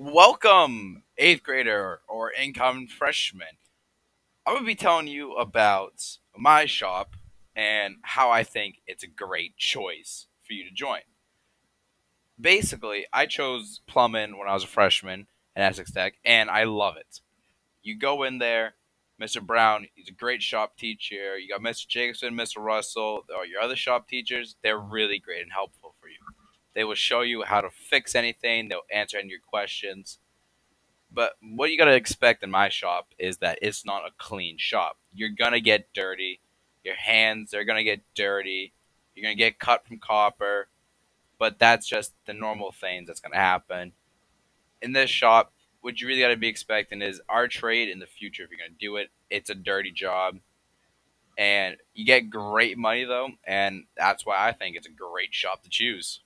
Welcome, eighth grader or incoming freshman. I'm going to be telling you about my shop and how I think it's a great choice for you to join. Basically, I chose plumbing when I was a freshman at Essex Tech, and I love it. You go in there, Mr. Brown, he's a great shop teacher. You got Mr. Jacobson, Mr. Russell, or your other shop teachers, they're really great and helpful. They will show you how to fix anything. They'll answer any your questions. But what you gotta expect in my shop is that it's not a clean shop. You're gonna get dirty. Your hands are gonna get dirty. You're gonna get cut from copper. But that's just the normal things that's gonna happen. In this shop, what you really gotta be expecting is our trade in the future. If you're gonna do it, it's a dirty job, and you get great money though, and that's why I think it's a great shop to choose.